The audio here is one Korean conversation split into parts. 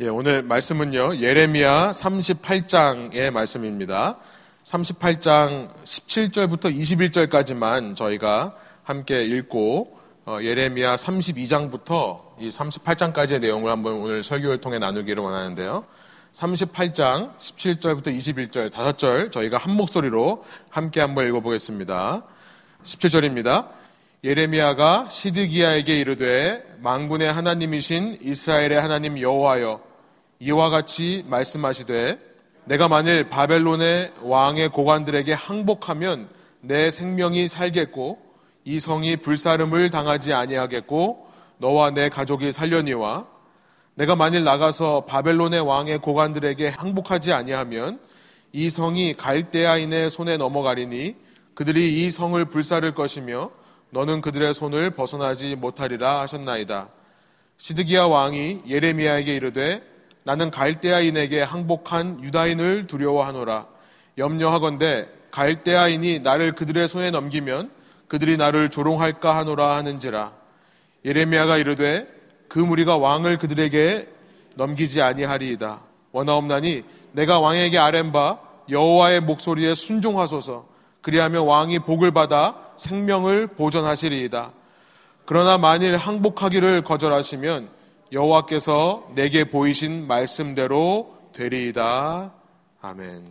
예, 오늘 말씀은요, 예레미야 38장의 말씀입니다. 38장 17절부터 21절까지만 저희가 함께 읽고, 어, 예레미야 32장부터 이 38장까지의 내용을 한번 오늘 설교를 통해 나누기를 원하는데요. 38장 17절부터 21절, 5절 저희가 한 목소리로 함께 한번 읽어보겠습니다. 17절입니다. 예레미야가 시드기야에게 이르되 망군의 하나님이신 이스라엘의 하나님 여호와여 이와 같이 말씀하시되 내가 만일 바벨론의 왕의 고관들에게 항복하면 내 생명이 살겠고 이 성이 불사름을 당하지 아니하겠고 너와 내 가족이 살려니와 내가 만일 나가서 바벨론의 왕의 고관들에게 항복하지 아니하면 이 성이 갈대아인의 손에 넘어가리니 그들이 이 성을 불사를 것이며 너는 그들의 손을 벗어나지 못하리라 하셨나이다. 시드기야 왕이 예레미야에게 이르되 나는 갈대아인에게 항복한 유다인을 두려워하노라. 염려하건대 갈대아인이 나를 그들의 손에 넘기면 그들이 나를 조롱할까 하노라 하는지라. 예레미야가 이르되 그 무리가 왕을 그들에게 넘기지 아니하리이다. 원하옵나니 내가 왕에게 아랜바 여호와의 목소리에 순종하소서. 그리하면 왕이 복을 받아 생명을 보존하시리이다. 그러나 만일 항복하기를 거절하시면 여호와께서 내게 보이신 말씀대로 되리이다. 아멘.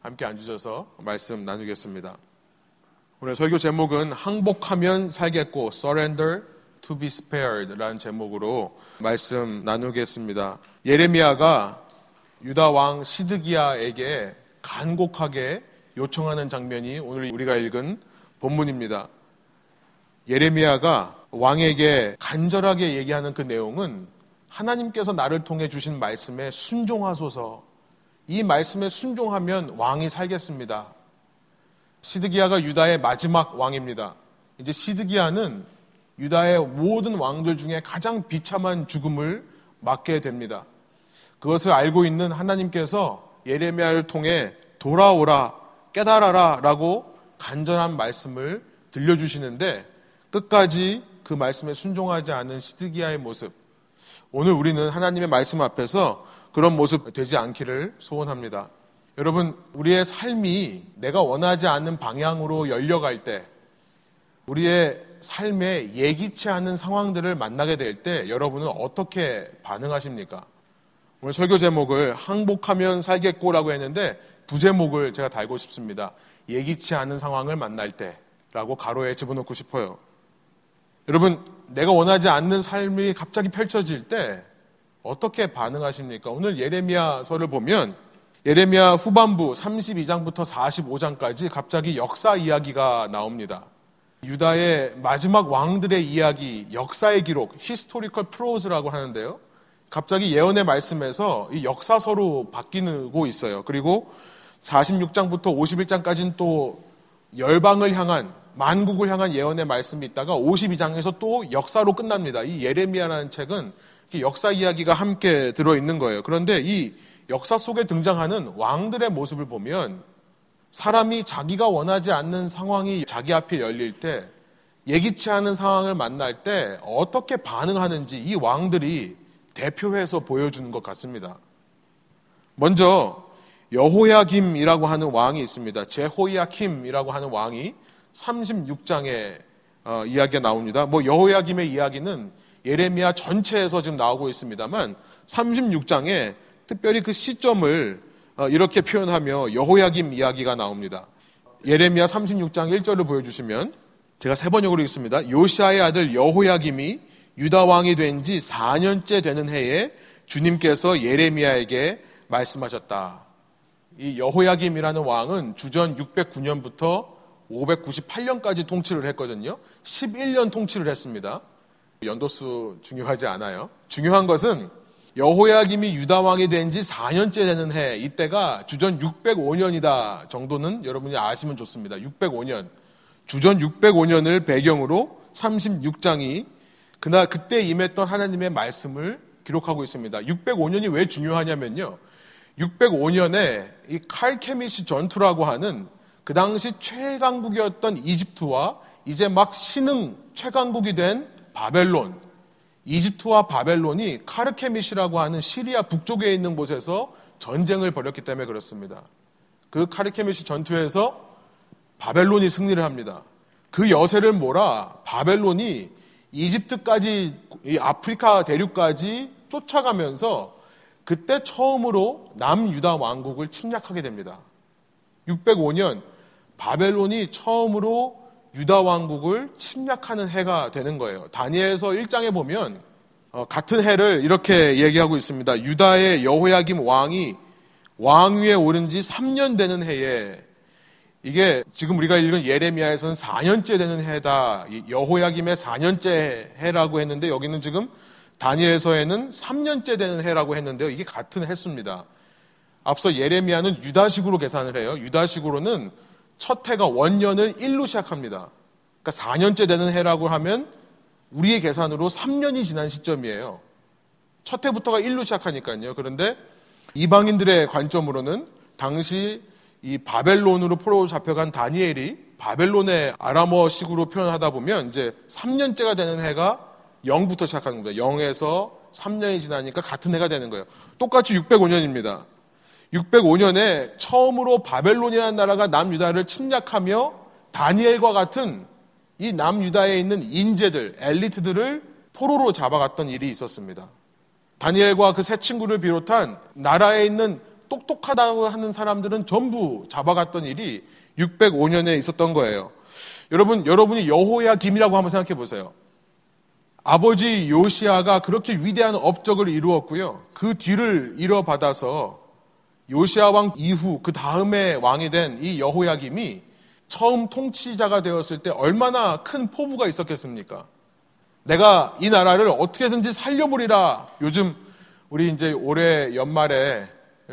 함께 앉으셔서 말씀 나누겠습니다. 오늘 설교 제목은 항복하면 살겠고 surrender to be spared라는 제목으로 말씀 나누겠습니다. 예레미야가 유다 왕 시드기야에게 간곡하게 요청하는 장면이 오늘 우리가 읽은 본문입니다. 예레미야가 왕에게 간절하게 얘기하는 그 내용은 하나님께서 나를 통해 주신 말씀에 순종하소서. 이 말씀에 순종하면 왕이 살겠습니다. 시드기야가 유다의 마지막 왕입니다. 이제 시드기야는 유다의 모든 왕들 중에 가장 비참한 죽음을 맞게 됩니다. 그것을 알고 있는 하나님께서 예레미야를 통해 돌아오라, 깨달아라 라고 간절한 말씀을 들려주시는데 끝까지 그 말씀에 순종하지 않은 시드기야의 모습. 오늘 우리는 하나님의 말씀 앞에서 그런 모습 되지 않기를 소원합니다. 여러분, 우리의 삶이 내가 원하지 않는 방향으로 열려갈 때, 우리의 삶에 예기치 않은 상황들을 만나게 될 때, 여러분은 어떻게 반응하십니까? 오늘 설교 제목을 항복하면 살겠고라고 했는데, 부제목을 제가 달고 싶습니다. 예기치 않은 상황을 만날 때, 라고 괄호에 집어넣고 싶어요. 여러분, 내가 원하지 않는 삶이 갑자기 펼쳐질 때 어떻게 반응하십니까? 오늘 예레미야서를 보면 예레미야 후반부 32장부터 45장까지 갑자기 역사 이야기가 나옵니다. 유다의 마지막 왕들의 이야기, 역사의 기록, historical prose라고 하는데요. 갑자기 예언의 말씀에서 이 역사서로 바뀌고 있어요. 그리고 46장부터 51장까지는 또 열방을 향한 만국을 향한 예언의 말씀이 있다가 52장에서 또 역사로 끝납니다. 이 예레미야라는 책은 역사 이야기가 함께 들어 있는 거예요. 그런데 이 역사 속에 등장하는 왕들의 모습을 보면 사람이 자기가 원하지 않는 상황이 자기 앞에 열릴 때 예기치 않은 상황을 만날 때 어떻게 반응하는지 이 왕들이 대표해서 보여주는 것 같습니다. 먼저 여호야김이라고 하는 왕이 있습니다. 제호야킴이라고 하는 왕이 36장에 어, 이야기가 나옵니다. 뭐 여호야김의 이야기는 예레미야 전체에서 지금 나오고 있습니다만 36장에 특별히 그 시점을 어, 이렇게 표현하며 여호야김 이야기가 나옵니다. 예레미야 36장 1절을 보여주시면 제가 세 번 역으로 읽습니다. 요시아의 아들 여호야김이 유다 왕이 된 지 4년째 되는 해에 주님께서 예레미야에게 말씀하셨다. 이 여호야김이라는 왕은 주전 609년부터 598년까지 통치를 했거든요. 11년 통치를 했습니다. 연도수 중요하지 않아요. 중요한 것은 여호야김이 유다 왕이 된 지 4년째 되는 해, 이때가 주전 605년이다 정도는 여러분이 아시면 좋습니다. 605년. 주전 605년을 배경으로 36장이 그날 그때 임했던 하나님의 말씀을 기록하고 있습니다. 605년이 왜 중요하냐면요. 605년에 이 칼케미시 전투라고 하는 그 당시 최강국이었던 이집트와 이제 막 신흥 최강국이 된 바벨론 이집트와 바벨론이 카르케미시라고 하는 시리아 북쪽에 있는 곳에서 전쟁을 벌였기 때문에 그렇습니다. 그 카르케미시 전투에서 바벨론이 승리를 합니다. 그 여세를 몰아 바벨론이 이집트까지 이 아프리카 대륙까지 쫓아가면서 그때 처음으로 남유다 왕국을 침략하게 됩니다. 605년 바벨론이 처음으로 유다 왕국을 침략하는 해가 되는 거예요. 다니엘서 1장에 보면 어, 같은 해를 이렇게 얘기하고 있습니다. 유다의 여호야김 왕이 왕위에 오른 지 3년 되는 해에 이게 지금 우리가 읽은 예레미야에서는 4년째 되는 해다. 여호야김의 4년째 해라고 했는데 여기는 지금 다니엘서에는 3년째 되는 해라고 했는데요. 이게 같은 해수입니다. 앞서 예레미야는 유다식으로 계산을 해요. 유다식으로는 첫 해가 원년을 1로 시작합니다. 그러니까 4년째 되는 해라고 하면 우리의 계산으로 3년이 지난 시점이에요. 첫 해부터가 1로 시작하니까요. 그런데 이방인들의 관점으로는 당시 이 바벨론으로 포로 잡혀간 다니엘이 바벨론의 아람어식으로 표현하다 보면 이제 3년째가 되는 해가 0부터 시작하는 거예요. 0에서 3년이 지나니까 같은 해가 되는 거예요. 똑같이 605년입니다. 605년에 처음으로 바벨론이라는 나라가 남유다를 침략하며 다니엘과 같은 이 남유다에 있는 인재들, 엘리트들을 포로로 잡아갔던 일이 있었습니다. 다니엘과 그 세 친구를 비롯한 나라에 있는 똑똑하다고 하는 사람들은 전부 잡아갔던 일이 605년에 있었던 거예요. 여러분, 여러분이 여호야 김이라고 한번 생각해 보세요. 아버지 요시아가 그렇게 위대한 업적을 이루었고요. 그 뒤를 이뤄받아서 요시아 왕 이후 그 다음에 왕이 된 이 여호야김이 처음 통치자가 되었을 때 얼마나 큰 포부가 있었겠습니까? 내가 이 나라를 어떻게든지 살려보리라. 요즘 우리 이제 올해 연말에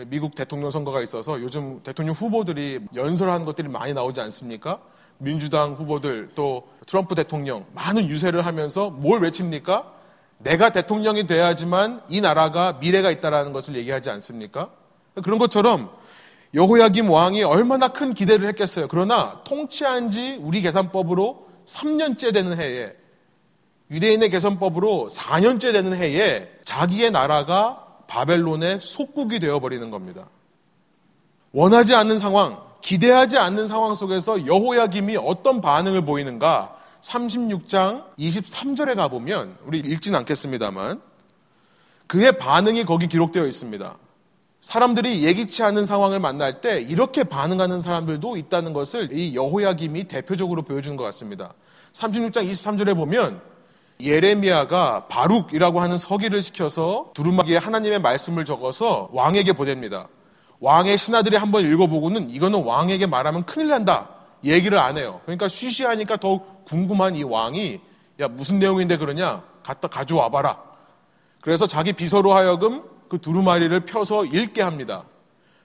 미국 대통령 선거가 있어서 요즘 대통령 후보들이 연설하는 것들이 많이 나오지 않습니까? 민주당 후보들 또 트럼프 대통령 많은 유세를 하면서 뭘 외칩니까? 내가 대통령이 돼야지만 이 나라가 미래가 있다라는 것을 얘기하지 않습니까? 그런 것처럼 여호야김 왕이 얼마나 큰 기대를 했겠어요. 그러나 통치한 지 우리 계산법으로 3년째 되는 해에 유대인의 계산법으로 4년째 되는 해에 자기의 나라가 바벨론의 속국이 되어버리는 겁니다. 원하지 않는 상황, 기대하지 않는 상황 속에서 여호야김이 어떤 반응을 보이는가 36장 23절에 가보면 우리 읽진 않겠습니다만 그의 반응이 거기 기록되어 있습니다. 사람들이 예기치 않은 상황을 만날 때 이렇게 반응하는 사람들도 있다는 것을 이 여호야김이 대표적으로 보여주는 것 같습니다. 36장 23절에 보면 예레미야가 바룩이라고 하는 서기를 시켜서 두루마기에 하나님의 말씀을 적어서 왕에게 보냅니다. 왕의 신하들이 한번 읽어보고는 이거는 왕에게 말하면 큰일 난다. 얘기를 안 해요. 그러니까 쉬쉬하니까 더욱 궁금한 이 왕이 야 무슨 내용인데 그러냐? 갖다 가져와 봐라. 그래서 자기 비서로 하여금 그 두루마리를 펴서 읽게 합니다.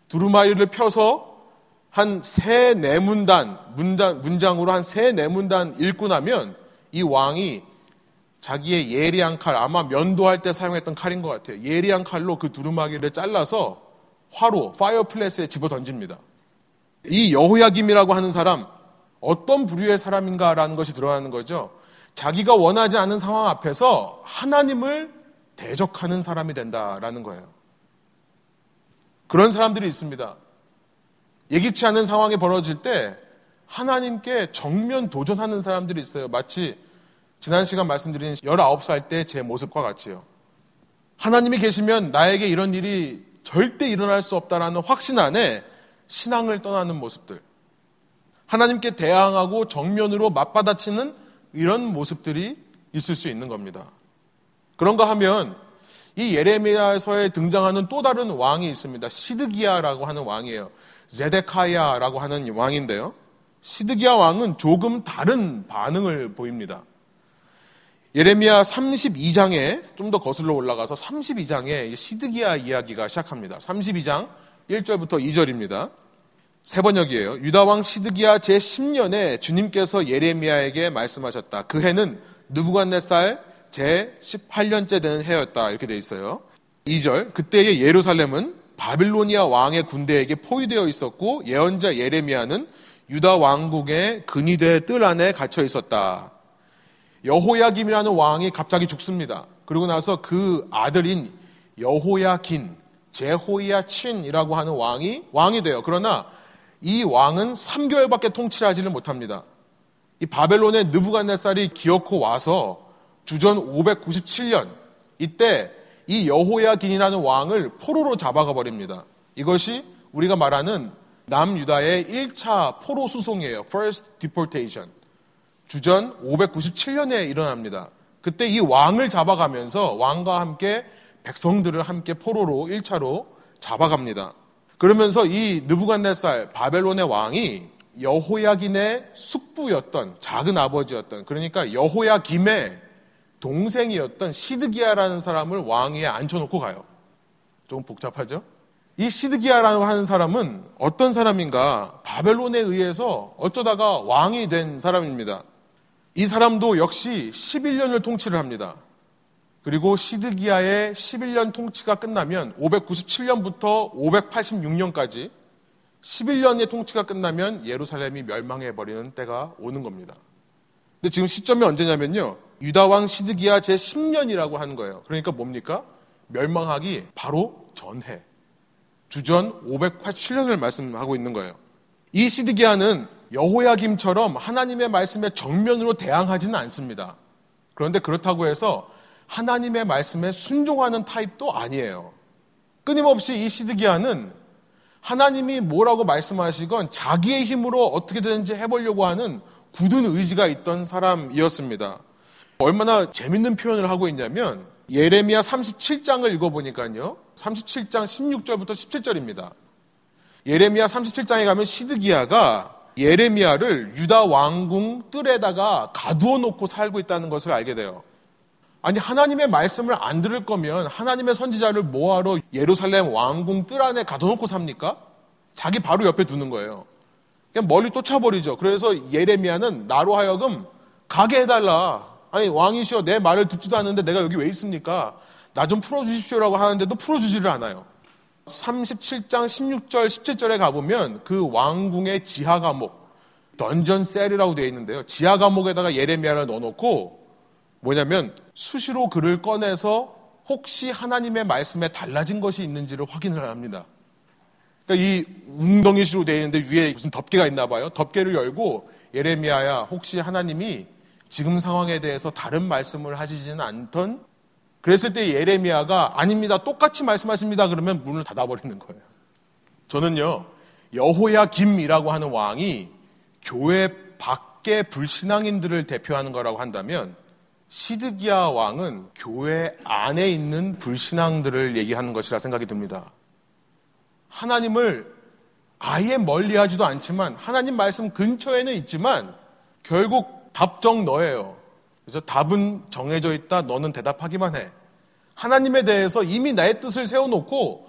두루마리를 펴서 한 세 네 문단 문장, 문장으로 한 세 네 문단 읽고 나면 이 왕이 자기의 예리한 칼 아마 면도할 때 사용했던 칼인 것 같아요. 예리한 칼로 그 두루마기를 잘라서 화로 파이어플레스에 집어 던집니다. 이 여호야김이라고 하는 사람 어떤 부류의 사람인가라는 것이 드러나는 거죠. 자기가 원하지 않은 상황 앞에서 하나님을 대적하는 사람이 된다라는 거예요. 그런 사람들이 있습니다. 예기치 않은 상황이 벌어질 때 하나님께 정면 도전하는 사람들이 있어요. 마치 지난 시간 말씀드린 19살 때 제 모습과 같이요. 하나님이 계시면 나에게 이런 일이 절대 일어날 수 없다라는 확신 안에 신앙을 떠나는 모습들. 하나님께 대항하고 정면으로 맞받아치는 이런 모습들이 있을 수 있는 겁니다. 그런가 하면 이 예레미야서에 등장하는 또 다른 왕이 있습니다. 시드기야라고 하는 왕이에요. 제데카야라고 하는 왕인데요. 시드기야 왕은 조금 다른 반응을 보입니다. 예레미야 32장에 좀 더 거슬러 올라가서 32장에 시드기야 이야기가 시작합니다. 32장 1절부터 2절입니다. 세 번역이에요. 유다 왕 시드기야 제 10년에 주님께서 예레미야에게 말씀하셨다. 그 해는 느부갓네살 제 18년째 되는 해였다. 이렇게 돼 있어요. 2절. 그때의 예루살렘은 바빌로니아 왕의 군대에게 포위되어 있었고 예언자 예레미야는 유다 왕국의 근위대 뜰 안에 갇혀 있었다. 여호야김이라는 왕이 갑자기 죽습니다. 그리고 나서 그 아들인 여호야긴, 제호야친이라고 하는 왕이 왕이 돼요. 그러나 이 왕은 3개월밖에 통치를 하지를 못합니다. 이 바벨론의 느부갓네살이 기어코 와서 주전 597년 이때 이 여호야긴이라는 왕을 포로로 잡아가 버립니다. 이것이 우리가 말하는 남유다의 1차 포로 수송이에요. First deportation. 주전 597년에 일어납니다. 그때 이 왕을 잡아가면서 왕과 함께 백성들을 함께 포로로 1차로 잡아갑니다. 그러면서 이 느부갓네살 바벨론의 왕이 여호야긴의 숙부였던 작은 아버지였던 그러니까 여호야김의 동생이었던 시드기야라는 사람을 왕 위에 앉혀놓고 가요. 좀 복잡하죠? 이 시드기야라고 하는 사람은 어떤 사람인가? 바벨론에 의해서 어쩌다가 왕이 된 사람입니다. 이 사람도 역시 11년을 통치를 합니다. 그리고 시드기야의 11년 통치가 끝나면 597년부터 586년까지 11년의 통치가 끝나면 예루살렘이 멸망해 버리는 때가 오는 겁니다. 근데 지금 시점이 언제냐면요. 유다왕 시드기야 제 10년이라고 하는 거예요. 그러니까 뭡니까? 멸망하기 바로 전해. 주전 587년을 말씀하고 있는 거예요. 이 시드기야는 여호야김처럼 하나님의 말씀에 정면으로 대항하지는 않습니다. 그런데 그렇다고 해서 하나님의 말씀에 순종하는 타입도 아니에요. 끊임없이 이 시드기야는 하나님이 뭐라고 말씀하시건 자기의 힘으로 어떻게든지 해보려고 하는 굳은 의지가 있던 사람이었습니다. 얼마나 재밌는 표현을 하고 있냐면 예레미야 37장을 읽어보니까요. 37장 16절부터 17절입니다. 예레미야 37장에 가면 시드기야가 예레미야를 유다 왕궁 뜰에다가 가두어 놓고 살고 있다는 것을 알게 돼요. 아니 하나님의 말씀을 안 들을 거면 하나님의 선지자를 뭐하러 예루살렘 왕궁 뜰 안에 가둬놓고 삽니까? 자기 바로 옆에 두는 거예요. 그냥 멀리 쫓아버리죠. 그래서 예레미야는 나로 하여금 가게 해달라. 아니 왕이시여 내 말을 듣지도 않는데 내가 여기 왜 있습니까? 나 좀 풀어주십시오라고 하는데도 풀어주지를 않아요. 37장 16절 17절에 가보면 그 왕궁의 지하 감옥 던전 셀이라고 되어 있는데요. 지하 감옥에다가 예레미야를 넣어놓고 뭐냐면 수시로 글을 꺼내서 혹시 하나님의 말씀에 달라진 것이 있는지를 확인을 합니다. 그러니까 이 웅덩이시로 되어 있는데 위에 무슨 덮개가 있나 봐요. 덮개를 열고 예레미야야 혹시 하나님이 지금 상황에 대해서 다른 말씀을 하시지는 않던 그랬을 때 예레미야가 아닙니다. 똑같이 말씀하십니다. 그러면 문을 닫아버리는 거예요. 저는요 여호야 김이라고 하는 왕이 교회 밖의 불신앙인들을 대표하는 거라고 한다면 시드기야 왕은 교회 안에 있는 불신앙들을 얘기하는 것이라 생각이 듭니다. 하나님을 아예 멀리 하지도 않지만 하나님 말씀 근처에는 있지만 결국 답정 너예요. 그래서 답은 정해져 있다. 너는 대답하기만 해. 하나님에 대해서 이미 나의 뜻을 세워놓고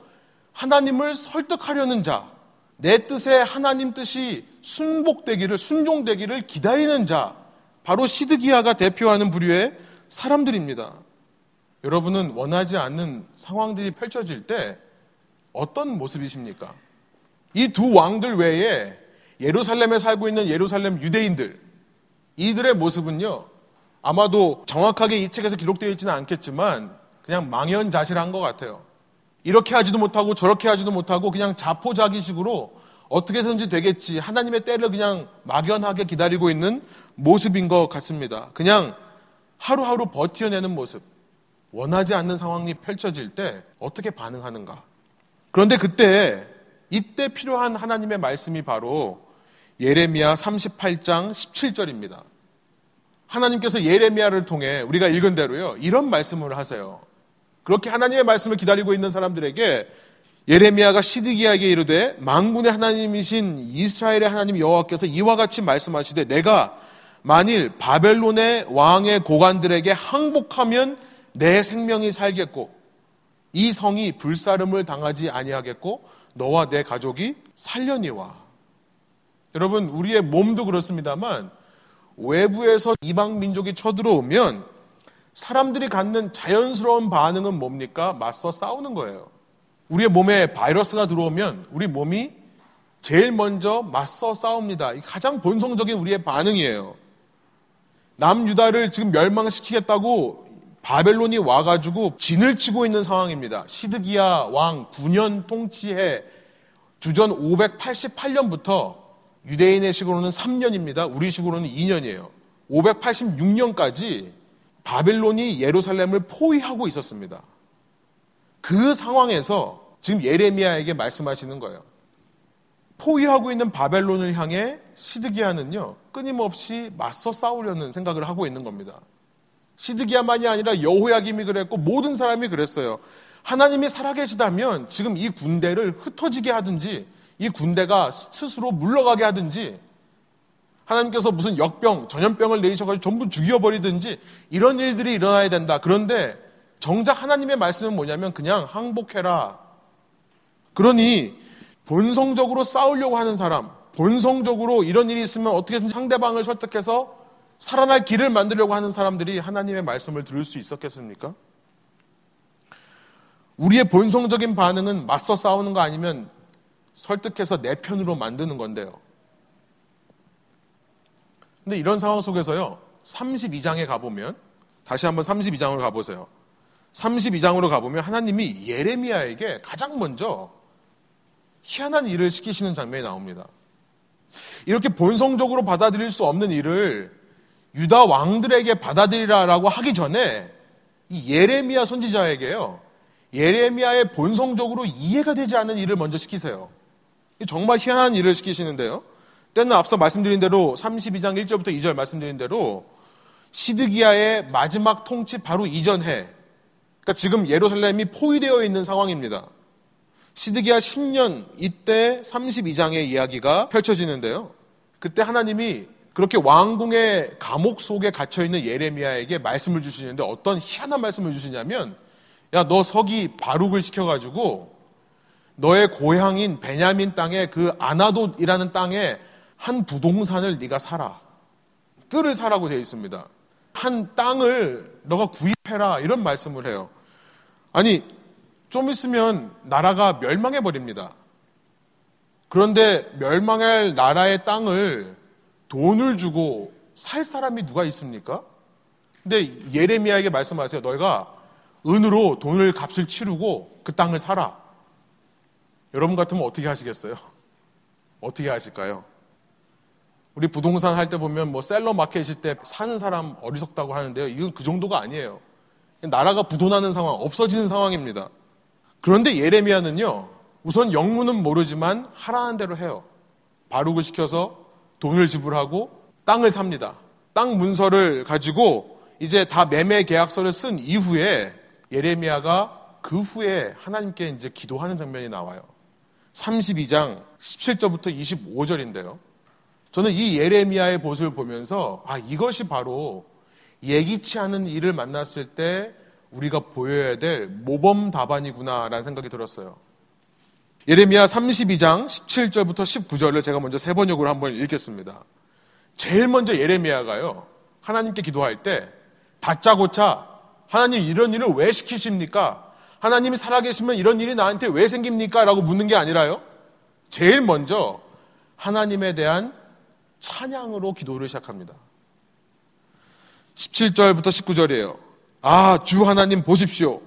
하나님을 설득하려는 자, 내 뜻에 하나님 뜻이 순복되기를, 순종되기를 기다리는 자, 바로 시드기야가 대표하는 부류의 사람들입니다. 여러분은 원하지 않는 상황들이 펼쳐질 때 어떤 모습이십니까? 이 두 왕들 외에 예루살렘에 살고 있는 예루살렘 유대인들, 이들의 모습은요, 아마도 정확하게 이 책에서 기록되어 있지는 않겠지만, 그냥 망연자실한 것 같아요. 이렇게 하지도 못하고 저렇게 하지도 못하고 그냥 자포자기식으로 어떻게든지 되겠지. 하나님의 때를 그냥 막연하게 기다리고 있는 모습인 것 같습니다. 그냥 하루하루 버텨내는 모습. 원하지 않는 상황이 펼쳐질 때 어떻게 반응하는가. 그런데 그때, 이때 필요한 하나님의 말씀이 바로 예레미야 38장 17절입니다. 하나님께서 예레미야를 통해 우리가 읽은 대로요, 이런 말씀을 하세요. 그렇게 하나님의 말씀을 기다리고 있는 사람들에게 예레미야가 시드기야에게 이르되 망군의 하나님이신 이스라엘의 하나님 여호와께서 이와 같이 말씀하시되 내가 만일 바벨론의 왕의 고관들에게 항복하면 내 생명이 살겠고 이 성이 불사름을 당하지 아니하겠고 너와 내 가족이 살려니와 여러분 우리의 몸도 그렇습니다만 외부에서 이방 민족이 쳐들어오면 사람들이 갖는 자연스러운 반응은 뭡니까? 맞서 싸우는 거예요. 우리의 몸에 바이러스가 들어오면 우리 몸이 제일 먼저 맞서 싸웁니다. 가장 본성적인 우리의 반응이에요. 남유다를 지금 멸망시키겠다고 바벨론이 와가지고 진을 치고 있는 상황입니다. 시드기야 왕 9년 통치해 주전 588년부터 유대인의 식으로는 3년입니다. 우리 식으로는 2년이에요. 586년까지 바벨론이 예루살렘을 포위하고 있었습니다. 그 상황에서 지금 예레미야에게 말씀하시는 거예요. 포위하고 있는 바벨론을 향해 시드기야는요, 끊임없이 맞서 싸우려는 생각을 하고 있는 겁니다. 시드기야만이 아니라 여호야김이 그랬고 모든 사람이 그랬어요. 하나님이 살아계시다면 지금 이 군대를 흩어지게 하든지 이 군대가 스스로 물러가게 하든지 하나님께서 무슨 역병, 전염병을 내리셔가지고 전부 죽여버리든지 이런 일들이 일어나야 된다. 그런데 정작 하나님의 말씀은 뭐냐면 그냥 항복해라. 그러니 본성적으로 싸우려고 하는 사람, 본성적으로 이런 일이 있으면 어떻게든 상대방을 설득해서 살아날 길을 만들려고 하는 사람들이 하나님의 말씀을 들을 수 있었겠습니까? 우리의 본성적인 반응은 맞서 싸우는 거 아니면 설득해서 내 편으로 만드는 건데요. 근데 이런 상황 속에서요, 32장에 가보면, 다시 한번 32장으로 가보세요. 32장으로 가보면 하나님이 예레미야에게 가장 먼저 희한한 일을 시키시는 장면이 나옵니다. 이렇게 본성적으로 받아들일 수 없는 일을 유다 왕들에게 받아들이라라고 하기 전에 이 예레미야 선지자에게요. 예레미야의 본성적으로 이해가 되지 않는 일을 먼저 시키세요. 정말 희한한 일을 시키시는데요. 때는 앞서 말씀드린 대로 32장 1절부터 2절 말씀드린 대로 시드기야의 마지막 통치 바로 이전해. 그러니까 지금 예루살렘이 포위되어 있는 상황입니다. 시드기야 10년 이때 32장의 이야기가 펼쳐지는데요. 그때 하나님이 그렇게 왕궁의 감옥 속에 갇혀 있는 예레미야에게 말씀을 주시는데 어떤 희한한 말씀을 주시냐면 야 너 서기 바룩을 시켜가지고 너의 고향인 베냐민 땅에 그 아나돗이라는 땅에 한 부동산을 네가 사라. 뜰을 사라고 되어 있습니다. 한 땅을 너가 구입해라 이런 말씀을 해요. 아니 좀 있으면 나라가 멸망해 버립니다. 그런데 멸망할 나라의 땅을 돈을 주고 살 사람이 누가 있습니까? 근데 예레미야에게 말씀하세요. 너희가 은으로 돈을 값을 치르고 그 땅을 사라. 여러분 같으면 어떻게 하시겠어요? 어떻게 하실까요? 우리 부동산 할 때 보면 뭐 셀러 마켓일 때 사는 사람 어리석다고 하는데요. 이건 그 정도가 아니에요. 나라가 부도나는 상황, 없어지는 상황입니다. 그런데 예레미야는요. 우선 영문은 모르지만 하라는 대로 해요. 바룩을 시켜서 돈을 지불하고 땅을 삽니다. 땅 문서를 가지고 이제 다 매매 계약서를 쓴 이후에 예레미야가 그 후에 하나님께 이제 기도하는 장면이 나와요. 32장 17절부터 25절인데요. 저는 이 예레미야의 모습을 보면서 아 이것이 바로 예기치 않은 일을 만났을 때 우리가 보여야 될 모범 답안이구나라는 생각이 들었어요. 예레미야 32장 17절부터 19절을 제가 먼저 세 번역으로 한번 읽겠습니다. 제일 먼저 예레미야가요. 하나님께 기도할 때 다짜고짜 하나님 이런 일을 왜 시키십니까? 하나님이 살아계시면 이런 일이 나한테 왜 생깁니까? 라고 묻는 게 아니라요. 제일 먼저 하나님에 대한 찬양으로 기도를 시작합니다. 17절부터 19절이에요. 아, 주 하나님 보십시오.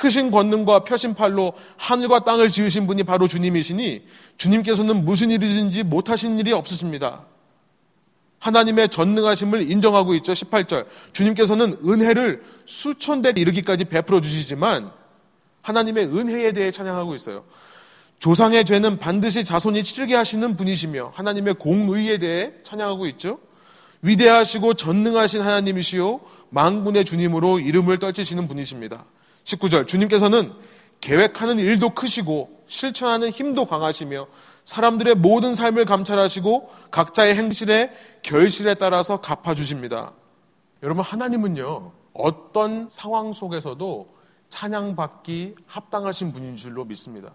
크신 권능과 펴신 팔로 하늘과 땅을 지으신 분이 바로 주님이시니 주님께서는 무슨 일이든지 못하신 일이 없으십니다. 하나님의 전능하심을 인정하고 있죠. 18절. 주님께서는 은혜를 수천 대 이르기까지 베풀어 주시지만 하나님의 은혜에 대해 찬양하고 있어요. 조상의 죄는 반드시 자손이 치르게 하시는 분이시며 하나님의 공의에 대해 찬양하고 있죠. 위대하시고 전능하신 하나님이시요 망군의 주님으로 이름을 떨치시는 분이십니다. 19절. 주님께서는 계획하는 일도 크시고 실천하는 힘도 강하시며 사람들의 모든 삶을 감찰하시고 각자의 행실에 결실에 따라서 갚아주십니다. 여러분, 하나님은요, 어떤 상황 속에서도 찬양받기 합당하신 분인 줄로 믿습니다.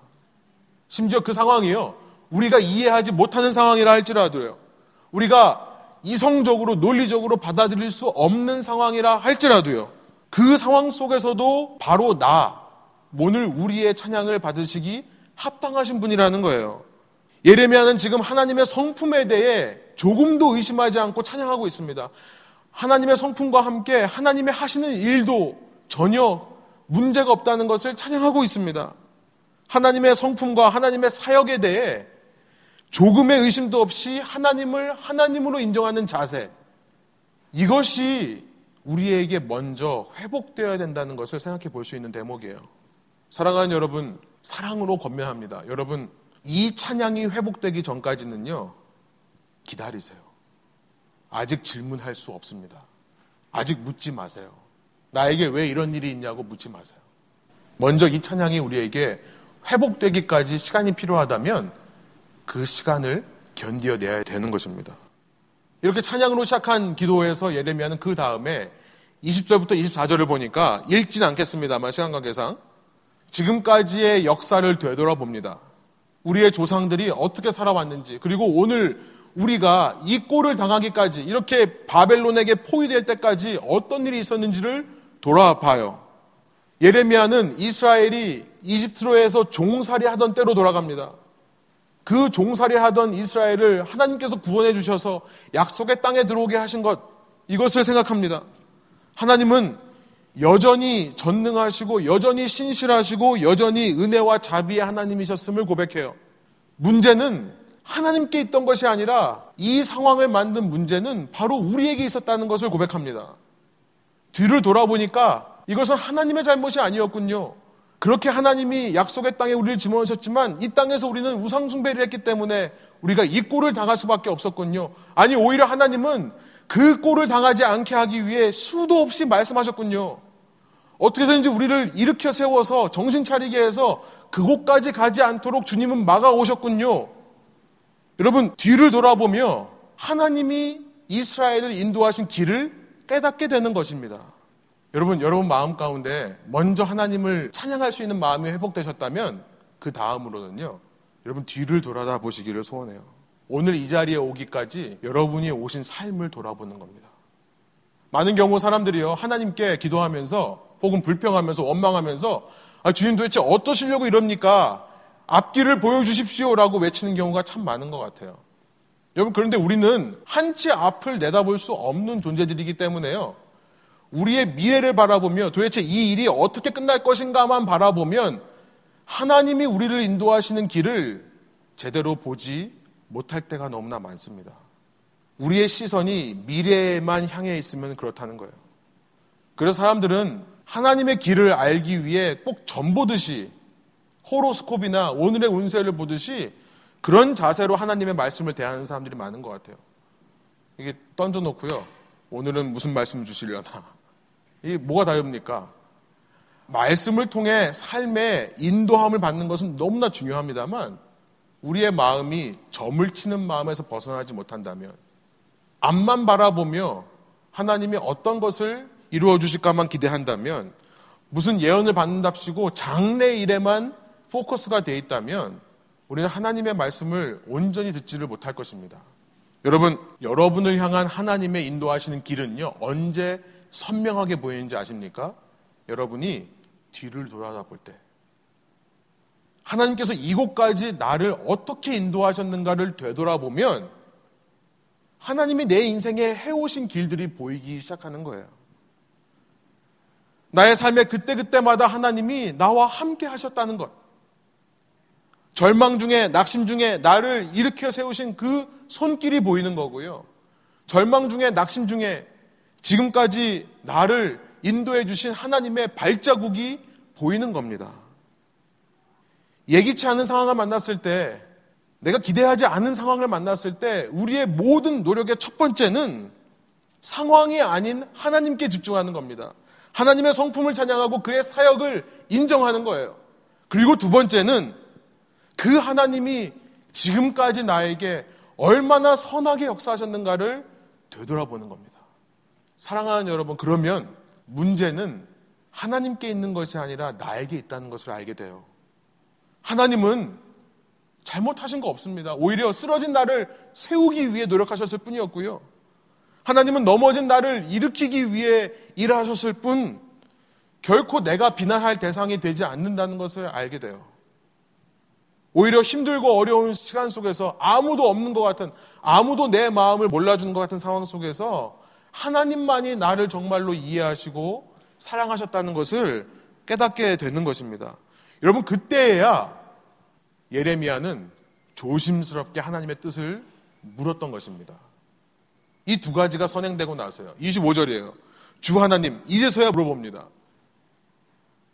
심지어 그 상황이요, 우리가 이해하지 못하는 상황이라 할지라도요, 우리가 이성적으로, 논리적으로 받아들일 수 없는 상황이라 할지라도요, 그 상황 속에서도 바로 나, 오늘 우리의 찬양을 받으시기 합당하신 분이라는 거예요. 예레미야는 지금 하나님의 성품에 대해 조금도 의심하지 않고 찬양하고 있습니다. 하나님의 성품과 함께 하나님의 하시는 일도 전혀 문제가 없다는 것을 찬양하고 있습니다. 하나님의 성품과 하나님의 사역에 대해 조금의 의심도 없이 하나님을 하나님으로 인정하는 자세. 이것이 우리에게 먼저 회복되어야 된다는 것을 생각해 볼 수 있는 대목이에요. 사랑하는 여러분, 사랑으로 건면합니다. 여러분, 이 찬양이 회복되기 전까지는요, 기다리세요. 아직 질문할 수 없습니다. 아직 묻지 마세요. 나에게 왜 이런 일이 있냐고 묻지 마세요. 먼저 이 찬양이 우리에게 회복되기까지 시간이 필요하다면 그 시간을 견디어내야 되는 것입니다. 이렇게 찬양으로 시작한 기도에서 예레미야는 그 다음에 20절부터 24절을 보니까 읽진 않겠습니다만 시간 관계상 지금까지의 역사를 되돌아봅니다. 우리의 조상들이 어떻게 살아왔는지 그리고 오늘 우리가 이 꼴을 당하기까지 이렇게 바벨론에게 포위될 때까지 어떤 일이 있었는지를 돌아봐요. 예레미야는 이스라엘이 이집트로에서 종살이 하던 때로 돌아갑니다. 그 종살이 하던 이스라엘을 하나님께서 구원해 주셔서 약속의 땅에 들어오게 하신 것 이것을 생각합니다. 하나님은 여전히 전능하시고 여전히 신실하시고 여전히 은혜와 자비의 하나님이셨음을 고백해요. 문제는 하나님께 있던 것이 아니라 이 상황을 만든 문제는 바로 우리에게 있었다는 것을 고백합니다. 뒤를 돌아보니까 이것은 하나님의 잘못이 아니었군요. 그렇게 하나님이 약속의 땅에 우리를 집어넣으셨지만 이 땅에서 우리는 우상숭배를 했기 때문에 우리가 이 꼴을 당할 수밖에 없었군요. 아니 오히려 하나님은 그 꼴을 당하지 않게 하기 위해 수도 없이 말씀하셨군요. 어떻게 해서든지 우리를 일으켜 세워서 정신 차리게 해서 그곳까지 가지 않도록 주님은 막아 오셨군요. 여러분 뒤를 돌아보며 하나님이 이스라엘을 인도하신 길을 깨닫게 되는 것입니다. 여러분, 여러분 마음 가운데 먼저 하나님을 찬양할 수 있는 마음이 회복되셨다면 그 다음으로는요, 여러분 뒤를 돌아다 보시기를 소원해요. 오늘 이 자리에 오기까지 여러분이 오신 삶을 돌아보는 겁니다. 많은 경우 사람들이요, 하나님께 기도하면서 혹은 불평하면서 원망하면서 아, 주님 도대체 어떠시려고 이럽니까? 앞길을 보여주십시오라고 외치는 경우가 참 많은 것 같아요. 여러분, 그런데 우리는 한치 앞을 내다볼 수 없는 존재들이기 때문에요. 우리의 미래를 바라보며 도대체 이 일이 어떻게 끝날 것인가만 바라보면 하나님이 우리를 인도하시는 길을 제대로 보지 못할 때가 너무나 많습니다. 우리의 시선이 미래에만 향해 있으면 그렇다는 거예요. 그래서 사람들은 하나님의 길을 알기 위해 꼭 전보듯이 호로스콥이나 오늘의 운세를 보듯이 그런 자세로 하나님의 말씀을 대하는 사람들이 많은 것 같아요. 이게 던져놓고요. 오늘은 무슨 말씀 주시려나. 이게 뭐가 다릅니까? 말씀을 통해 삶의 인도함을 받는 것은 너무나 중요합니다만 우리의 마음이 점을 치는 마음에서 벗어나지 못한다면 앞만 바라보며 하나님이 어떤 것을 이루어 주실까만 기대한다면 무슨 예언을 받는답시고 장래 일에만 포커스가 되어 있다면 우리는 하나님의 말씀을 온전히 듣지를 못할 것입니다. 여러분, 여러분을 향한 하나님의 인도하시는 길은요, 언제 선명하게 보이는지 아십니까? 여러분이 뒤를 돌아볼 때. 하나님께서 이곳까지 나를 어떻게 인도하셨는가를 되돌아보면 하나님이 내 인생에 해오신 길들이 보이기 시작하는 거예요. 나의 삶의 그때그때마다 하나님이 나와 함께 하셨다는 것. 절망 중에 낙심 중에 나를 일으켜 세우신 그 손길이 보이는 거고요. 절망 중에 낙심 중에 지금까지 나를 인도해 주신 하나님의 발자국이 보이는 겁니다. 예기치 않은 상황을 만났을 때 내가 기대하지 않은 상황을 만났을 때 우리의 모든 노력의 첫 번째는 상황이 아닌 하나님께 집중하는 겁니다. 하나님의 성품을 찬양하고 그의 사역을 인정하는 거예요. 그리고 두 번째는 그 하나님이 지금까지 나에게 얼마나 선하게 역사하셨는가를 되돌아보는 겁니다. 사랑하는 여러분, 그러면 문제는 하나님께 있는 것이 아니라 나에게 있다는 것을 알게 돼요. 하나님은 잘못하신 거 없습니다. 오히려 쓰러진 나를 세우기 위해 노력하셨을 뿐이었고요. 하나님은 넘어진 나를 일으키기 위해 일하셨을 뿐, 결코 내가 비난할 대상이 되지 않는다는 것을 알게 돼요. 오히려 힘들고 어려운 시간 속에서 아무도 없는 것 같은, 아무도 내 마음을 몰라주는 것 같은 상황 속에서 하나님만이 나를 정말로 이해하시고 사랑하셨다는 것을 깨닫게 되는 것입니다. 여러분, 그때야 예레미야는 조심스럽게 하나님의 뜻을 물었던 것입니다. 이 두 가지가 선행되고 나서요. 25절이에요. 주 하나님, 이제서야 물어봅니다.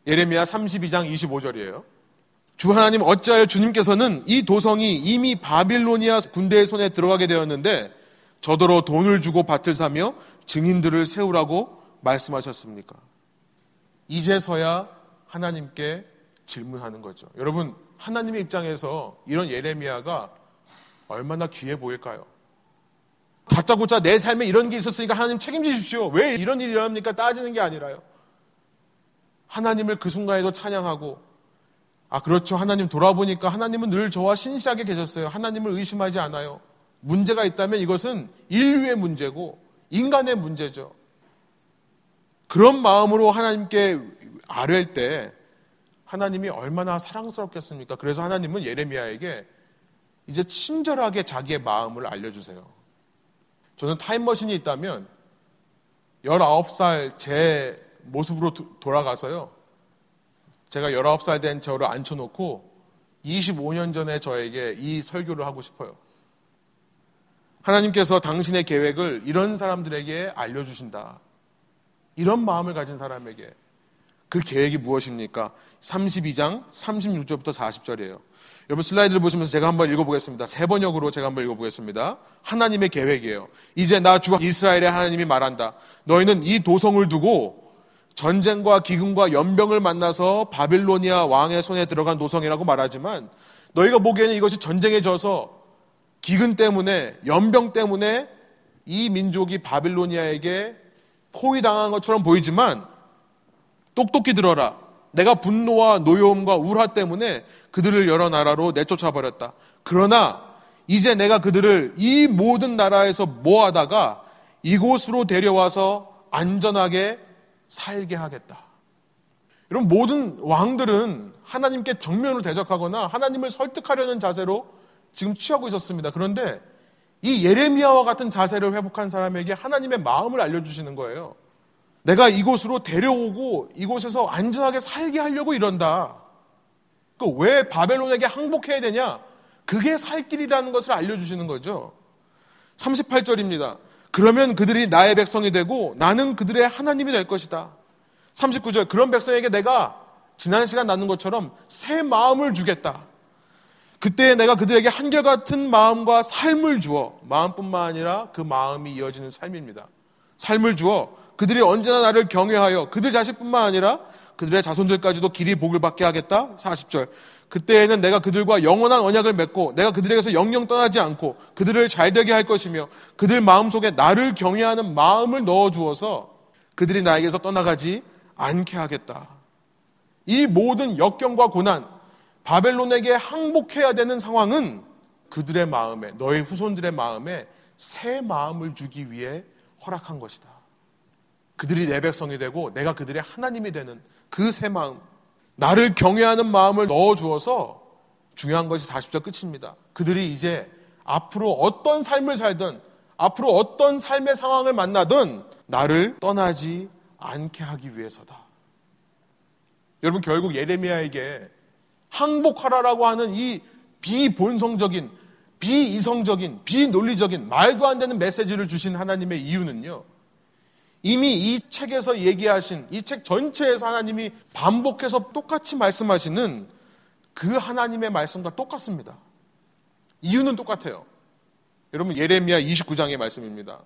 예레미야 32장 25절이에요. 주 하나님 어찌하여 주님께서는 이 도성이 이미 바빌로니아 군대의 손에 들어가게 되었는데 저더러 돈을 주고 밭을 사며 증인들을 세우라고 말씀하셨습니까? 이제서야 하나님께 질문하는 거죠. 여러분, 하나님의 입장에서 이런 예레미야가 얼마나 귀해 보일까요? 다짜고짜 내 삶에 이런 게 있었으니까 하나님 책임지십시오. 왜 이런 일이 일어납니까? 따지는 게 아니라요. 하나님을 그 순간에도 찬양하고, 아, 그렇죠. 하나님 돌아보니까 하나님은 늘 저와 신실하게 계셨어요. 하나님을 의심하지 않아요. 문제가 있다면 이것은 인류의 문제고, 인간의 문제죠. 그런 마음으로 하나님께 아뢰일 때, 하나님이 얼마나 사랑스럽겠습니까? 그래서 하나님은 예레미야에게 이제 친절하게 자기의 마음을 알려주세요. 저는 타임머신이 있다면 19살 제 모습으로 돌아가서요. 제가 19살 된 저를 앉혀놓고 25년 전에 저에게 이 설교를 하고 싶어요. 하나님께서 당신의 계획을 이런 사람들에게 알려주신다. 이런 마음을 가진 사람에게 그 계획이 무엇입니까? 32장 36절부터 40절이에요. 여러분 슬라이드를 보시면서 제가 한번 읽어보겠습니다. 세 번역으로 제가 한번 읽어보겠습니다. 하나님의 계획이에요. 이제 나 주 이스라엘의 하나님이 말한다. 너희는 이 도성을 두고 전쟁과 기근과 연병을 만나서 바빌로니아 왕의 손에 들어간 도성이라고 말하지만 너희가 보기에는 이것이 전쟁에 져서 기근 때문에 연병 때문에 이 민족이 바빌로니아에게 포위당한 것처럼 보이지만 똑똑히 들어라. 내가 분노와 노여움과 우화 때문에 그들을 여러 나라로 내쫓아 버렸다. 그러나 이제 내가 그들을 이 모든 나라에서 모아다가 이곳으로 데려와서 안전하게 살게 하겠다. 여러분 모든 왕들은 하나님께 정면으로 대적하거나 하나님을 설득하려는 자세로 지금 취하고 있었습니다. 그런데 이 예레미야와 같은 자세를 회복한 사람에게 하나님의 마음을 알려주시는 거예요. 내가 이곳으로 데려오고 이곳에서 안전하게 살게 하려고 이런다. 그 왜 바벨론에게 항복해야 되냐? 그게 살 길이라는 것을 알려주시는 거죠. 38절입니다. 그러면 그들이 나의 백성이 되고 나는 그들의 하나님이 될 것이다. 39절. 그런 백성에게 내가 지난 시간 나눈 것처럼 새 마음을 주겠다. 그때 내가 그들에게 한결같은 마음과 삶을 주어 마음뿐만 아니라 그 마음이 이어지는 삶입니다. 삶을 주어 그들이 언제나 나를 경외하여 그들 자식뿐만 아니라 그들의 자손들까지도 길이 복을 받게 하겠다. 40절. 그때에는 내가 그들과 영원한 언약을 맺고 내가 그들에게서 영영 떠나지 않고 그들을 잘 되게 할 것이며 그들 마음속에 나를 경외하는 마음을 넣어 주어서 그들이 나에게서 떠나가지 않게 하겠다. 이 모든 역경과 고난, 바벨론에게 항복해야 되는 상황은 그들의 마음에, 너의 후손들의 마음에 새 마음을 주기 위해 허락한 것이다. 그들이 내 백성이 되고 내가 그들의 하나님이 되는 그 새 마음, 나를 경외하는 마음을 넣어 주어서 중요한 것이 40절 끝입니다. 그들이 이제 앞으로 어떤 삶을 살든 앞으로 어떤 삶의 상황을 만나든 나를 떠나지 않게 하기 위해서다. 여러분 결국 예레미야에게 항복하라라고 하는 이 비본성적인 비이성적인 비논리적인 말도 안 되는 메시지를 주신 하나님의 이유는요. 이미 이 책에서 얘기하신 이 책 전체에서 하나님이 반복해서 똑같이 말씀하시는 그 하나님의 말씀과 똑같습니다. 이유는 똑같아요. 여러분 예레미야 29장의 말씀입니다.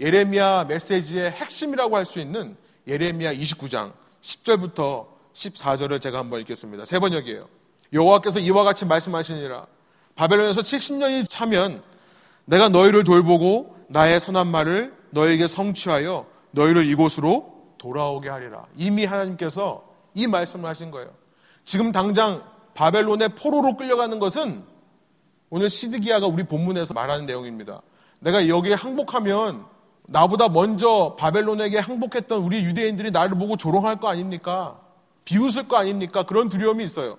예레미야 메시지의 핵심이라고 할 수 있는 예레미야 29장 10절부터 14절을 제가 한번 읽겠습니다. 세 번역이에요. 여호와께서 이와 같이 말씀하시니라 바벨론에서 70년이 차면 내가 너희를 돌보고 나의 선한 말을 너에게 성취하여 너희를 이곳으로 돌아오게 하리라. 이미 하나님께서 이 말씀을 하신 거예요. 지금 당장 바벨론의 포로로 끌려가는 것은 오늘 시드기야가 우리 본문에서 말하는 내용입니다. 내가 여기에 항복하면 나보다 먼저 바벨론에게 항복했던 우리 유대인들이 나를 보고 조롱할 거 아닙니까? 비웃을 거 아닙니까? 그런 두려움이 있어요.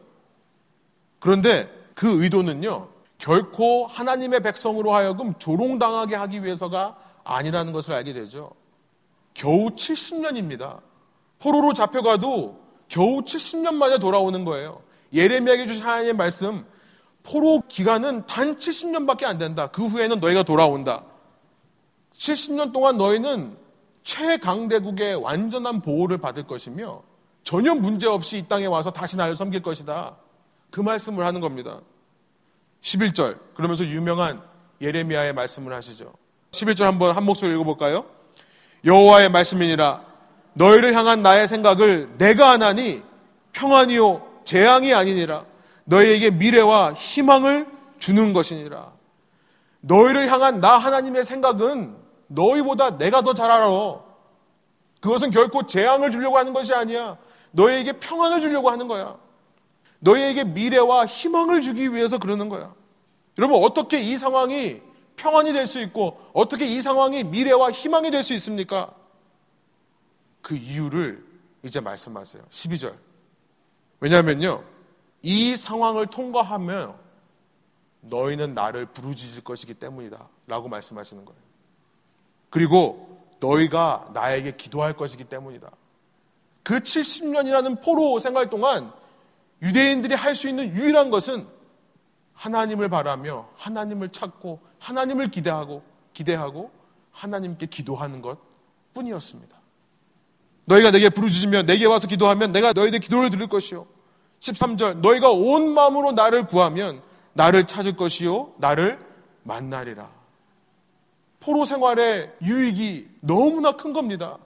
그런데 그 의도는요, 결코 하나님의 백성으로 하여금 조롱당하게 하기 위해서가 아니라는 것을 알게 되죠. 겨우 70년입니다. 포로로 잡혀가도 겨우 70년 만에 돌아오는 거예요. 예레미야에게 주신 하나님의 말씀, 포로 기간은 단 70년밖에 안 된다. 그 후에는 너희가 돌아온다. 70년 동안 너희는 최강대국의 완전한 보호를 받을 것이며 전혀 문제 없이 이 땅에 와서 다시 나를 섬길 것이다. 그 말씀을 하는 겁니다. 11절. 그러면서 유명한 예레미야의 말씀을 하시죠. 11절 한번 한 목소리 읽어볼까요? 여호와의 말씀이니라 너희를 향한 나의 생각을 내가 하나니 평안이요 재앙이 아니니라 너희에게 미래와 희망을 주는 것이니라 너희를 향한 나 하나님의 생각은 너희보다 내가 더 잘 알아. 그것은 결코 재앙을 주려고 하는 것이 아니야. 너희에게 평안을 주려고 하는 거야. 너희에게 미래와 희망을 주기 위해서 그러는 거야. 여러분, 어떻게 이 상황이 평안이 될 수 있고, 어떻게 이 상황이 미래와 희망이 될 수 있습니까? 그 이유를 이제 말씀하세요. 12절. 왜냐하면요, 이 상황을 통과하면 너희는 나를 부르짖을 것이기 때문이다. 라고 말씀하시는 거예요. 그리고 너희가 나에게 기도할 것이기 때문이다. 그 70년이라는 포로 생활 동안 유대인들이 할 수 있는 유일한 것은 하나님을 바라며 하나님을 찾고 하나님을 기대하고 기대하고 하나님께 기도하는 것 뿐이었습니다. 너희가 내게 부르짖으며 내게 와서 기도하면 내가 너희들 기도를 들을 것이요. 13절 너희가 온 마음으로 나를 구하면 나를 찾을 것이요 나를 만나리라. 포로 생활의 유익이 너무나 큰 겁니다.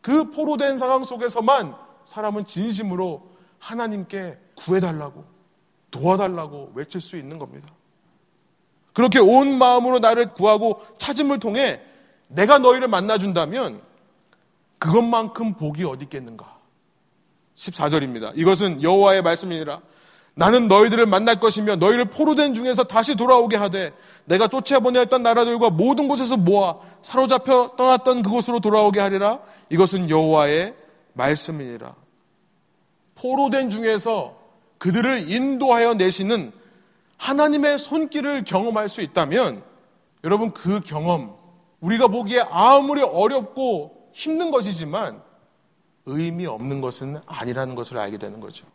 그 포로된 상황 속에서만 사람은 진심으로 하나님께 구해달라고 도와달라고 외칠 수 있는 겁니다. 그렇게 온 마음으로 나를 구하고 찾음을 통해 내가 너희를 만나준다면 그것만큼 복이 어디 있겠는가? 14절입니다. 이것은 여호와의 말씀이니라. 나는 너희들을 만날 것이며 너희를 포로된 중에서 다시 돌아오게 하되 내가 쫓아보내었던 나라들과 모든 곳에서 모아 사로잡혀 떠났던 그곳으로 돌아오게 하리라. 이것은 여호와의 말씀이니라. 포로된 중에서 그들을 인도하여 내시는 하나님의 손길을 경험할 수 있다면 여러분 그 경험 우리가 보기에 아무리 어렵고 힘든 것이지만 의미 없는 것은 아니라는 것을 알게 되는 거죠.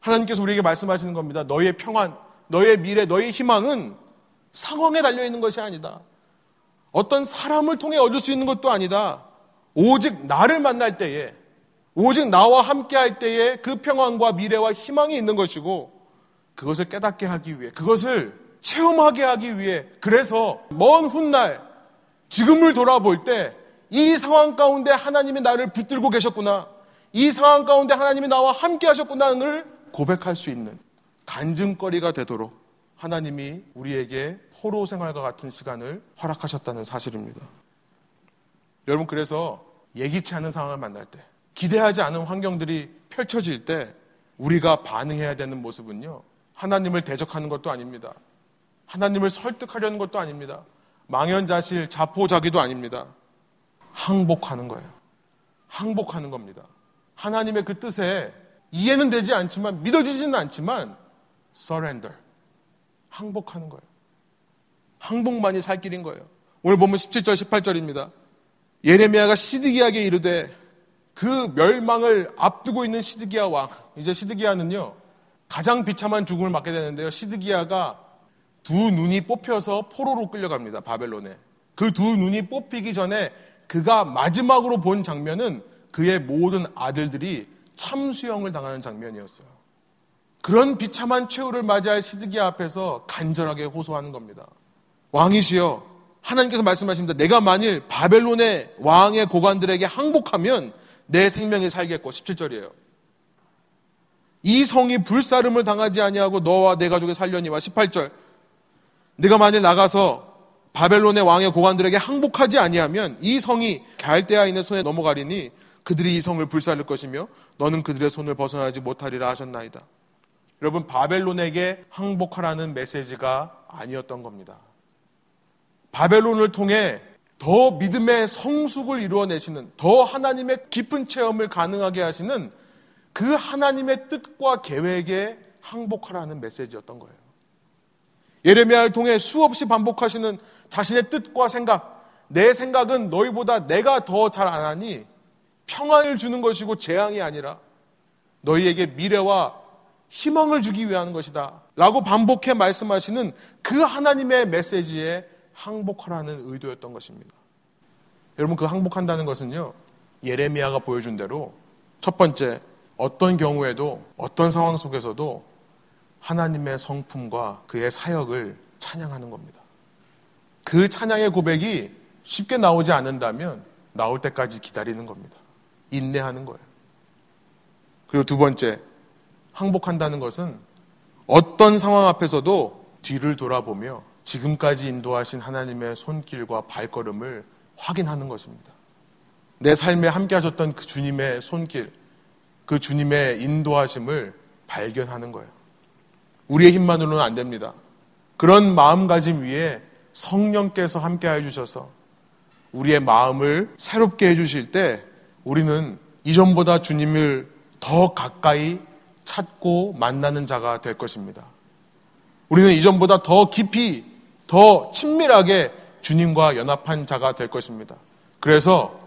하나님께서 우리에게 말씀하시는 겁니다. 너희의 평안, 너희의 미래, 너희의 희망은 상황에 달려 있는 것이 아니다. 어떤 사람을 통해 얻을 수 있는 것도 아니다. 오직 나를 만날 때에, 오직 나와 함께 할 때에 그 평안과 미래와 희망이 있는 것이고, 그것을 깨닫게 하기 위해, 그것을 체험하게 하기 위해, 그래서 먼 훗날, 지금을 돌아볼 때, 이 상황 가운데 하나님이 나를 붙들고 계셨구나. 이 상황 가운데 하나님이 나와 함께 하셨구나를 고백할 수 있는 간증거리가 되도록 하나님이 우리에게 포로 생활과 같은 시간을 허락하셨다는 사실입니다. 여러분, 그래서 예기치 않은 상황을 만날 때, 기대하지 않은 환경들이 펼쳐질 때, 우리가 반응해야 되는 모습은요, 하나님을 대적하는 것도 아닙니다. 하나님을 설득하려는 것도 아닙니다. 망연자실, 자포자기도 아닙니다. 항복하는 거예요. 항복하는 겁니다. 하나님의 그 뜻에 이해는 되지 않지만 믿어지지는 않지만 surrender 항복하는 거예요. 항복만이 살 길인 거예요. 오늘 보면 17절 18절입니다. 예레미야가 시드기야에게 이르되 그 멸망을 앞두고 있는 시드기야 왕 이제 시드기야는요 가장 비참한 죽음을 맞게 되는데요. 시드기야가 두 눈이 뽑혀서 포로로 끌려갑니다. 바벨론에. 그 두 눈이 뽑히기 전에 그가 마지막으로 본 장면은 그의 모든 아들들이 참수형을 당하는 장면이었어요. 그런 비참한 최후를 맞이할 시드기야 앞에서 간절하게 호소하는 겁니다. 왕이시여, 하나님께서 말씀하십니다. 내가 만일 바벨론의 왕의 고관들에게 항복하면 내 생명이 살겠고 17절이에요. 이 성이 불사름을 당하지 아니하고 너와 내 가족의 살려니와 18절. 내가 만일 나가서 바벨론의 왕의 고관들에게 항복하지 아니하면 이 성이 갈대아인의 손에 넘어가리니 그들이 이 성을 불살릴 것이며 너는 그들의 손을 벗어나지 못하리라 하셨나이다. 여러분 바벨론에게 항복하라는 메시지가 아니었던 겁니다. 바벨론을 통해 더 믿음의 성숙을 이루어내시는 더 하나님의 깊은 체험을 가능하게 하시는 그 하나님의 뜻과 계획에 항복하라는 메시지였던 거예요. 예레미야를 통해 수없이 반복하시는 자신의 뜻과 생각, 내 생각은 너희보다 내가 더 잘 안하니 평안을 주는 것이고 재앙이 아니라 너희에게 미래와 희망을 주기 위한 것이다. 라고 반복해 말씀하시는 그 하나님의 메시지에 항복하라는 의도였던 것입니다. 여러분 그 항복한다는 것은요. 예레미야가 보여준 대로 첫 번째 어떤 경우에도 어떤 상황 속에서도 하나님의 성품과 그의 사역을 찬양하는 겁니다. 그 찬양의 고백이 쉽게 나오지 않는다면 나올 때까지 기다리는 겁니다. 인내하는 거예요. 그리고 두 번째, 항복한다는 것은 어떤 상황 앞에서도 뒤를 돌아보며 지금까지 인도하신 하나님의 손길과 발걸음을 확인하는 것입니다. 내 삶에 함께 하셨던 그 주님의 손길, 그 주님의 인도하심을 발견하는 거예요. 우리의 힘만으로는 안 됩니다. 그런 마음가짐 위에 성령께서 함께 해주셔서 우리의 마음을 새롭게 해주실 때 우리는 이전보다 주님을 더 가까이 찾고 만나는 자가 될 것입니다. 우리는 이전보다 더 깊이, 더 친밀하게 주님과 연합한 자가 될 것입니다. 그래서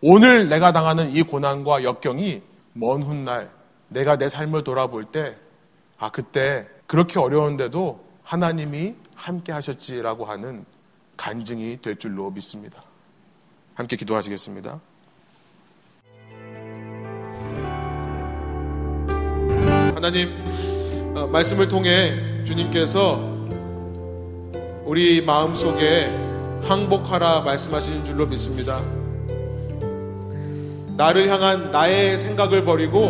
오늘 내가 당하는 이 고난과 역경이 먼 훗날 내가 내 삶을 돌아볼 때, 아, 그때 그렇게 어려운데도 하나님이 함께 하셨지라고 하는 간증이 될 줄로 믿습니다. 함께 기도하시겠습니다. 하나님, 어, 말씀을 통해 주님께서 우리 마음 속에 항복하라 말씀하시는 줄로 믿습니다. 나를 향한 나의 생각을 버리고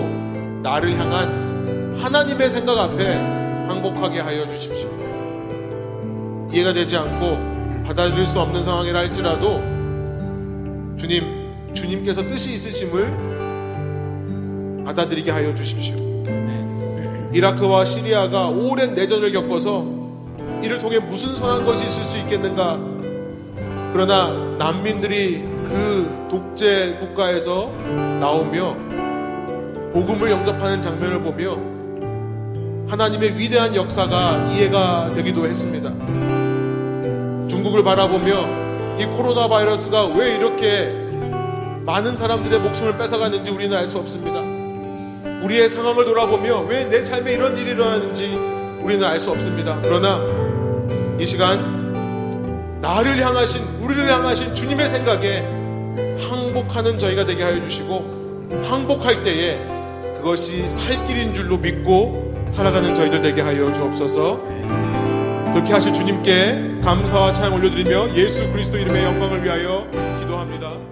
나를 향한 하나님의 생각 앞에 항복하게 하여 주십시오. 이해가 되지 않고 받아들일 수 없는 상황이라 할지라도 주님, 주님께서 뜻이 있으심을 받아들이게 하여 주십시오. 이라크와 시리아가 오랜 내전을 겪어서 이를 통해 무슨 선한 것이 있을 수 있겠는가? 그러나 난민들이 그 독재 국가에서 나오며 복음을 영접하는 장면을 보며 하나님의 위대한 역사가 이해가 되기도 했습니다. 중국을 바라보며 이 코로나 바이러스가 왜 이렇게 많은 사람들의 목숨을 뺏어갔는지 우리는 알 수 없습니다. 우리의 상황을 돌아보며 왜 내 삶에 이런 일이 일어나는지 우리는 알 수 없습니다. 그러나 이 시간 나를 향하신 우리를 향하신 주님의 생각에 항복하는 저희가 되게 하여 주시고 항복할 때에 그것이 살 길인 줄로 믿고 살아가는 저희들 되게 하여 주옵소서. 그렇게 하실 주님께 감사와 찬양 올려드리며 예수 그리스도 이름의 영광을 위하여 기도합니다.